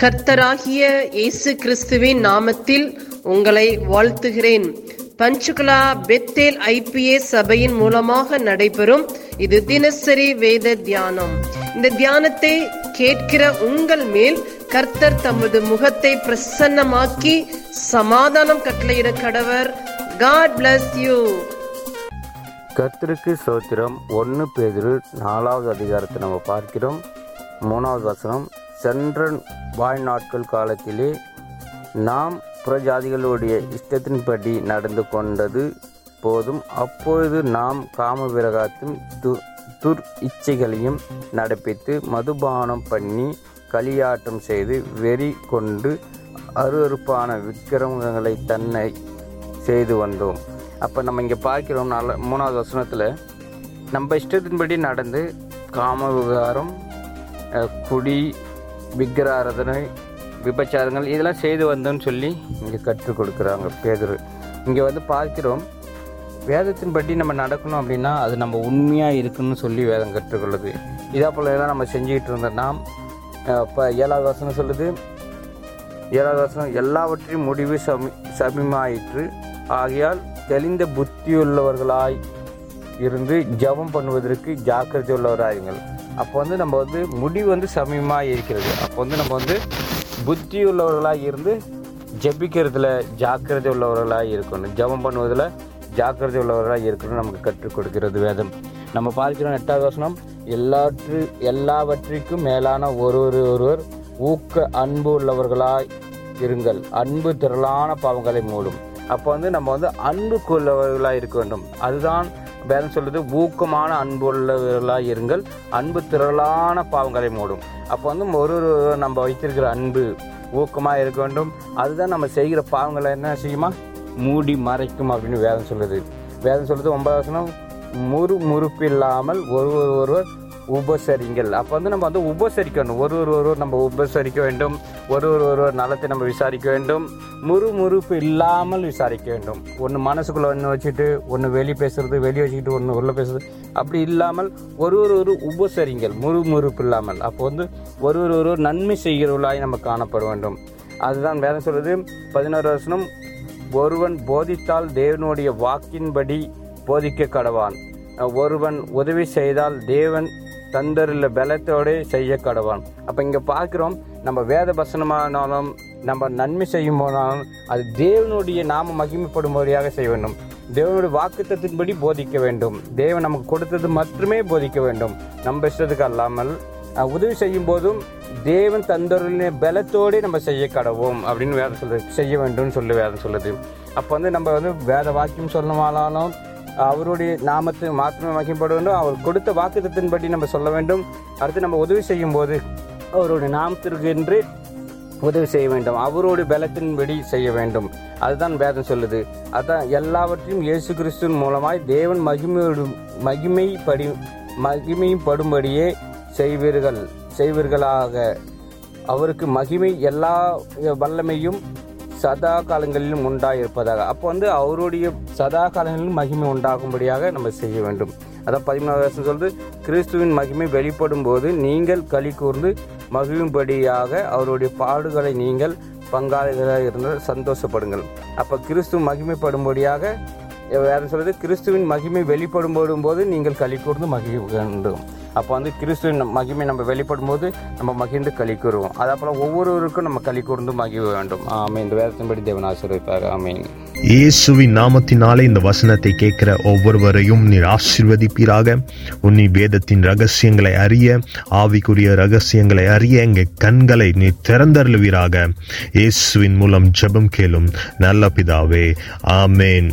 கர்த்தராகிய இயேசு கிறிஸ்துவின் நாமத்தில் உங்களை வாழ்த்துகிறேன். பஞ்சுகுலா பெத்தேல் ஐபிஏ சபையின் மூலமாக நடைபெறும் இது தினசரி வேத தியானம். இந்த தியானத்தை கேட்கிற உங்கள் மேல் கர்த்தர் தமது முகத்தை பிரசன்னமாக்கி சமாதானம் கட்டளையிட கடவர். காட் பிளஸ் யூ கர்த்தருக்கு சோத்திரம் ஒன்று பேதிரு நாலாவது அதிகாரத்தை நம்ம பார்க்கிறோம். மூணாவது வசனம் சென்ற வாழ்நாட்கள் காலத்திலே நாம் புறஜாதிகளுடைய இஷ்டத்தின்படி நடந்து கொண்டது போதும். அப்பொழுது நாம் காம விரகாத்தும் து துர் இச்சைகளையும் நடப்பித்து மதுபானம் பண்ணி களியாட்டம் செய்து வெறி கொண்டு அருவருப்பான விக்கிரமங்களை தன்னை செய்து வந்தோம். அப்போ நம்ம இங்கே பார்க்கிறோம் நல்ல மூணாவது வசனத்தில் நம்ம இஷ்டத்தின்படி நடந்து காம விகாரம் குடி விக்கிராரதனை விபச்சாரங்கள் இதெல்லாம் செய்து வந்தோம்னு சொல்லி இங்கே கற்றுக் கொடுக்குறாங்க பேதர். இங்கே வந்து பார்க்கிறோம். வேதத்தின்படி நம்ம நடக்கணும் அப்படின்னா அது நம்ம உண்மையாக இருக்குன்னு சொல்லி வேதம் கற்றுக்கொள்ளுது இதே போல தான் நம்ம செஞ்சுக்கிட்டு இருந்த நாம் இப்போ ஏழாவது வசனம் சொல்லுது. ஏழாவது வசனம் எல்லாவற்றையும் முடிவு சமி சமீமாயிற்று. ஆகையால் தெளிந்த புத்தியுள்ளவர்களாய் இருந்து ஜெபம் பண்ணுவதற்கு ஜாக்கிரதை உள்ளவராயிருங்கள் அப்போ வந்து நம்ம வந்து முடிவு வந்து சமயமாக இருக்கிறது. அப்போ வந்து நம்ம வந்து புத்தி உள்ளவர்களாக இருந்து ஜெபிக்கிறதுல ஜாக்கிரதை உள்ளவர்களாக இருக்கணும். ஜெபம் பண்ணுவதில் ஜாக்கிரதை உள்ளவர்களாக இருக்கணும் நமக்கு கற்றுக் கொடுக்கிறது வேதம். நம்ம பார்க்கிறோம் எட்டாவது வசனம் எல்லாற்று எல்லாவற்றிற்கும் மேலான ஒருவர் ஒருவர் ஊக்க அன்பு உள்ளவர்களாய் இருங்கள். அன்பு திரளான பாவங்களை மூடும். அப்போ வந்து நம்ம வந்து அன்புக்கு உள்ளவர்களாக இருக்க வேண்டும். அதுதான் வேதம் சொல்லுது ஊக்கமான அன்புள்ளவர்களாக இருங்கள் அன்பு திரளான பாவங்களை மூடும். அப்போ வந்து ஒரு ஒரு நம்ம வைத்திருக்கிற அன்பு ஊக்கமாக இருக்க வேண்டும். அதுதான் நம்ம செய்கிற பாவங்களை என்ன செய்யுமா? மூடி மறைக்கும் அப்படின்னு வேதம் சொல்லுது. வேதம் சொல்லுது ஒன்பதாவது வசனம் முறு முறுப்பு இல்லாமல் ஒருவர் ஒருவர் உபசரிங்கள் அப்போ வந்து நம்ம வந்து உபசரிக்கணும் ஒரு ஒரு ஒருவர் நம்ம உபசரிக்க வேண்டும். ஒரு ஒரு ஒருவர் நலத்தை நம்ம விசாரிக்க வேண்டும். முறு முறுப்பு இல்லாமல் விசாரிக்க வேண்டும். ஒன்று மனசுக்குள்ளே ஒன்று வச்சுட்டு ஒன்று வெளி பேசுறது வெளியே வச்சுக்கிட்டு ஒன்று உள்ளே பேசுறது அப்படி இல்லாமல் ஒரு ஒரு ஒரு உபசரிங்கள் முறு முறுப்பு இல்லாமல். அப்போ வந்து ஒரு ஒரு ஒரு நன்மை செய்கிறவர்களாய் நம்ம காணப்பட வேண்டும். அதுதான் வேதம் சொல்றது பதினோரு வருஷம் ஒருவன் போதித்தால் தேவனுடைய வாக்கின்படி போதிக்க கடவான். ஒருவன் உதவி செய்தால் தேவன் தந்தருள்ள பலத்தோடு செய்ய கடவான் அப்போ இங்கே பார்க்குறோம் நம்ம வேத வசனமானாலும் நம்ம நன்மை செய்யும் போனாலும் அது தேவனுடைய நாம முறையாக செய்ய வேண்டும். தேவனுடைய வாக்குத்தத்தின்படி போதிக்க வேண்டும். தேவன் நமக்கு கொடுத்தது மட்டுமே போதிக்க வேண்டும். நம்ம இஷ்டத்துக்கு அல்லாமல் உதவி செய்யும் போதும் தேவன் தந்தருளின பலத்தோடு நம்ம செய்ய கடவோம் அப்படின்னு வேதம் சொல்லுது செய்ய வேண்டும்னு சொல்லி வேதம் சொல்லுது. அப்போ வந்து நம்ம வந்து வேத வாக்கியம் சொல்லமானாலும் அவருடைய நாமத்தை மாத்திரமே மகிம்பட வேண்டும் அவர் கொடுத்த வாக்குத்தத்தின்படி நம்ம சொல்ல வேண்டும். அடுத்து நம்ம உதவி செய்யும் போது அவருடைய நாமத்திற்கு என்று உதவி செய்ய வேண்டும். அவருடைய பலத்தின்படி செய்ய வேண்டும். அதுதான் வேதம் சொல்லுது. அதான் எல்லாவற்றையும் இயேசு கிறிஸ்துவின் மூலமாய் தேவன் மகிமையோடு மகிமைப்படி மகிமைப்படும்படியே செய்வீர்கள் செய்வீர்களாக. அவருக்கு மகிமை எல்லா வல்லமையும் சதா காலங்களிலும் உண்டாயிருப்பதாக. அப்போ வந்து அவருடைய சதா காலங்களிலும் மகிமை உண்டாகும்படியாக நம்ம செய்ய வேண்டும். அதான் பதிமூணாவது வருஷம் சொல்றது கிறிஸ்துவின் மகிமை வெளிப்படும் போது நீங்கள் களி கூர்ந்து மகிழும்படியாக அவருடைய பாடுகளை நீங்கள் பங்காளிகளாக இருந்தால் சந்தோஷப்படுங்கள். அப்போ கிறிஸ்து மகிமைப்படும்படியாக வேறு சொல்கிறது கிறிஸ்துவின் மகிமை வெளிப்படும் போது நீங்கள் களி கூர்ந்து மகிழ வேண்டும் அப்போ வந்து கிறிஸ்துவின் மகிமை நம்ம வெளிப்படும் போது நம்ம மகிழ்ந்து களி கூறுவோம். அதே போல் ஒவ்வொருவருக்கும் நம்ம களி கூர்ந்து மகிழ வேண்டும். ஆமை இந்த வேதத்தின்படி தேவன் ஆசீர்வதிப்பார். ஆமீன். இயேசுவின் நாமத்தினாலே இந்த வசனத்தை கேட்கிற ஒவ்வொருவரையும் நீர் ஆசீர்வதிப்பீராக. உன்னி வேதத்தின் ரகசியங்களை அறிய ஆவிக்குரிய ரகசியங்களை அறிய எங்கள் கண்களை நீ திறந்தருளுவீராக. இயேசுவின் மூலம் ஜெபம் கேளும் நல்ல பிதாவே. ஆமேன்.